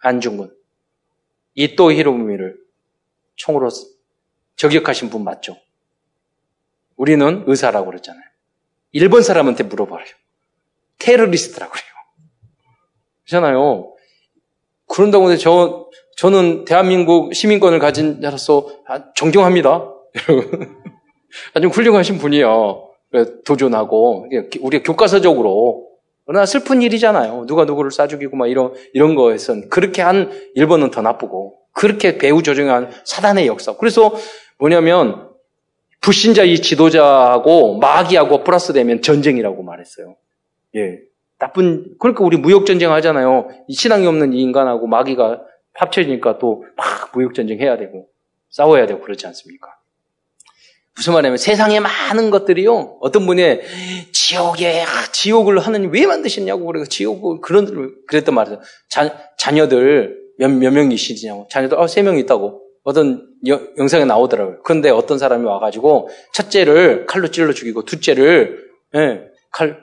안중근. 이또 히로부미를 총으로 저격하신 분 맞죠? 우리는 의사라고 그랬잖아요. 일본 사람한테 물어봐요. 테러리스트라고 그래요. 그렇잖아요. 그런다고 해서 저, 저는 대한민국 시민권을 가진 자로서 아, 존경합니다. *laughs* 아주 훌륭하신 분이야. 도전하고, 우리 교과서적으로. 그러나 슬픈 일이잖아요. 누가 누구를 싸죽이고 막 이런, 이런 거에선. 그렇게 한 일본은 더 나쁘고. 그렇게 배후 조정한 사단의 역사. 그래서 뭐냐면, 불신자 이 지도자하고 마귀하고 플러스 되면 전쟁이라고 말했어요. 예. 나쁜, 그러니까 우리 무역전쟁 하잖아요. 신앙이 없는 이 인간하고 마귀가 합쳐지니까 또 막 무역전쟁 해야 되고, 싸워야 되고 그렇지 않습니까? 무슨 말이냐면 세상에 많은 것들이요. 어떤 분이 지옥에 아, 지옥을 하느님 왜 만드셨냐고 그래서 지옥을 그런 그랬단 말이에요. 자, 자녀들 몇, 몇 명이시냐고. 자녀들 어, 세 명 있다고. 어떤 여, 영상에 나오더라고요. 그런데 어떤 사람이 와가지고 첫째를 칼로 찔러 죽이고 둘째를 예, 칼,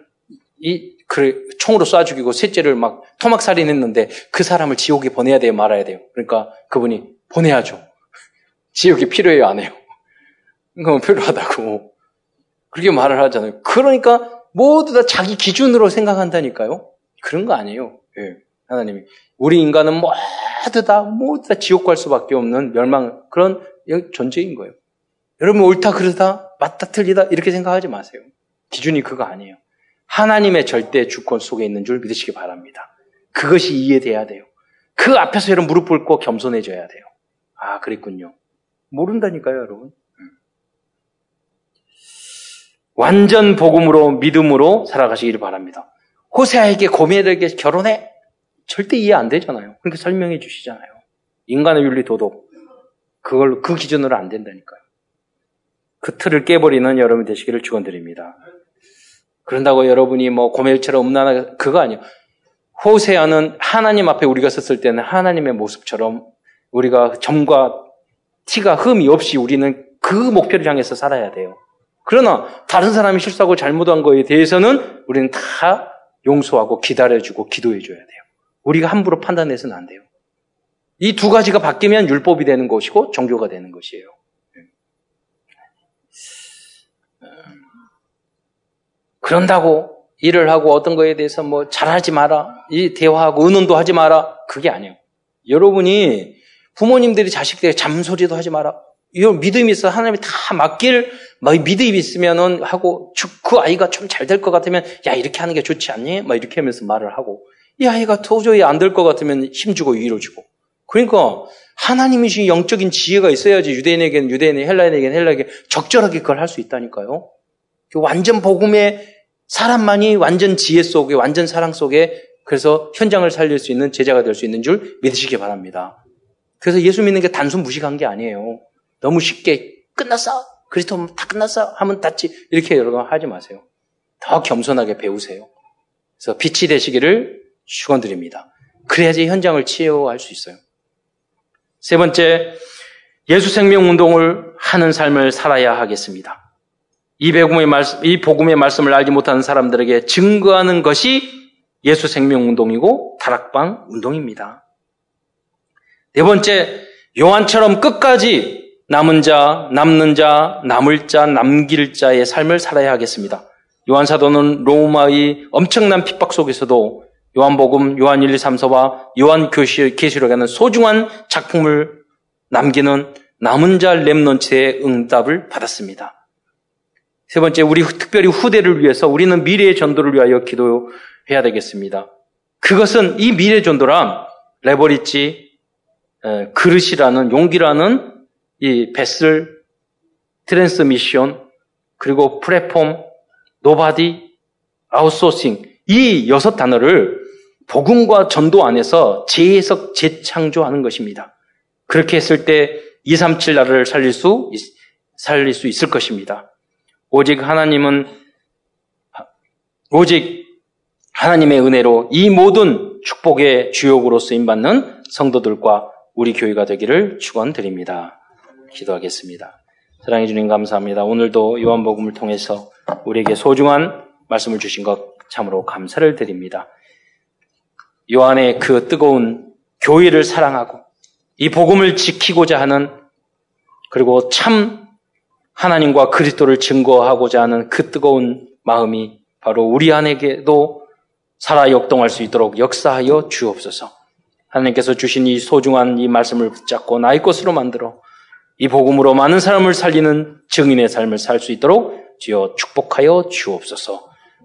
이, 그래, 총으로 쏴 죽이고 셋째를 막 토막살인했는데 그 사람을 지옥에 보내야 돼요, 말아야 돼요. 그러니까 그분이 보내야죠. *laughs* 지옥이 필요해요, 안 해요? 그건 필요하다고. 그렇게 말을 하잖아요. 그러니까 모두 다 자기 기준으로 생각한다니까요. 그런 거 아니에요. 예. 하나님이. 우리 인간은 모두 다, 모두 다 지옥 갈 수밖에 없는 멸망, 그런 존재인 거예요. 여러분, 옳다, 그러다, 맞다, 틀리다, 이렇게 생각하지 마세요. 기준이 그거 아니에요. 하나님의 절대 주권 속에 있는 줄 믿으시기 바랍니다. 그것이 이해돼야 돼요. 그 앞에서 여러분 무릎 꿇고 겸손해져야 돼요. 아, 그랬군요. 모른다니까요, 여러분. 완전 복음으로 믿음으로 살아가시기를 바랍니다. 호세아에게 고멜에게 결혼해? 절대 이해 안 되잖아요. 그렇게 설명해 주시잖아요. 인간의 윤리 도덕 그걸 그 기준으로 안 된다니까요. 그 틀을 깨버리는 여러분 되시기를 축원드립니다. 그런다고 여러분이 뭐 고멜처럼 음란하 그거 아니에요. 호세아는 하나님 앞에 우리가 섰을 때는 하나님의 모습처럼 우리가 점과 티가 흠이 없이 우리는 그 목표를 향해서 살아야 돼요. 그러나 다른 사람이 실수하고 잘못한 거에 대해서는 우리는 다 용서하고 기다려주고 기도해줘야 돼요. 우리가 함부로 판단해서는 안 돼요. 이 두 가지가 바뀌면 율법이 되는 것이고 종교가 되는 것이에요. 그런다고 일을 하고 어떤 거에 대해서 뭐 잘하지 마라, 이 대화하고 의논도 하지 마라, 그게 아니에요. 여러분이 부모님들이 자식들에게 잠소리도 하지 마라. 이 믿음이 있어 하나님이 다 맡길 막 믿음이 있으면은 하고 그 아이가 좀 잘 될 것 같으면 야 이렇게 하는 게 좋지 않니? 막 이렇게 하면서 말을 하고 이 아이가 도저히 안 될 것 같으면 힘주고 위로 주고 그러니까 하나님이 신 영적인 지혜가 있어야지 유대인에게는 유대인, 헬라인에게는 헬라에게 적절하게 그걸 할 수 있다니까요. 그 완전 복음의 사람만이 완전 지혜 속에 완전 사랑 속에 그래서 현장을 살릴 수 있는 제자가 될 수 있는 줄 믿으시기 바랍니다. 그래서 예수 믿는 게 단순 무식한 게 아니에요. 너무 쉽게 끝났어. 그리스도 다 끝났어. 하면 닫지. 이렇게 여러분 하지 마세요. 더 겸손하게 배우세요. 그래서 빛이 되시기를 축원드립니다. 그래야지 현장을 치유할 수 있어요. 세 번째, 예수 생명 운동을 하는 삶을 살아야 하겠습니다. 이 복음의 말씀, 이 복음의 말씀을 알지 못하는 사람들에게 증거하는 것이 예수 생명 운동이고 다락방 운동입니다. 네 번째, 요한처럼 끝까지 남은 자, 남는 자, 남을 자, 남길 자의 삶을 살아야 하겠습니다. 요한 사도는 로마의 엄청난 핍박 속에서도 요한복음, 요한 1, 2, 3서와 요한 계시록에 는 소중한 작품을 남기는 남은 자 remnants의 응답을 받았습니다. 세 번째, 우리 특별히 후대를 위해서 우리는 미래의 전도를 위하여 기도해야 되겠습니다. 그것은 이 미래 전도란 레버리지, 그릇이라는 용기라는 이 vessel, transmission, 그리고 플랫폼, nobody, 아웃소싱 이 여섯 단어를 복음과 전도 안에서 재해석, 재창조하는 것입니다. 그렇게 했을 때 237 나라를 살릴 수, 살릴 수 있을 것입니다. 오직 하나님은, 오직 하나님의 은혜로 이 모든 축복의 주역으로 쓰임받는 성도들과 우리 교회가 되기를 축원드립니다. 기도하겠습니다. 사랑해 주님 감사합니다. 오늘도 요한복음을 통해서 우리에게 소중한 말씀을 주신 것 참으로 감사를 드립니다. 요한의 그 뜨거운 교회를 사랑하고 이 복음을 지키고자 하는 그리고 참 하나님과 그리스도를 증거하고자 하는 그 뜨거운 마음이 바로 우리 안에게도 살아 역동할 수 있도록 역사하여 주옵소서. 하나님께서 주신 이 소중한 이 말씀을 붙잡고 나의 것으로 만들어 이 복음으로 많은 사람을 살리는 증인의 삶을 살 수 있도록 주여 축복하여 주옵소서.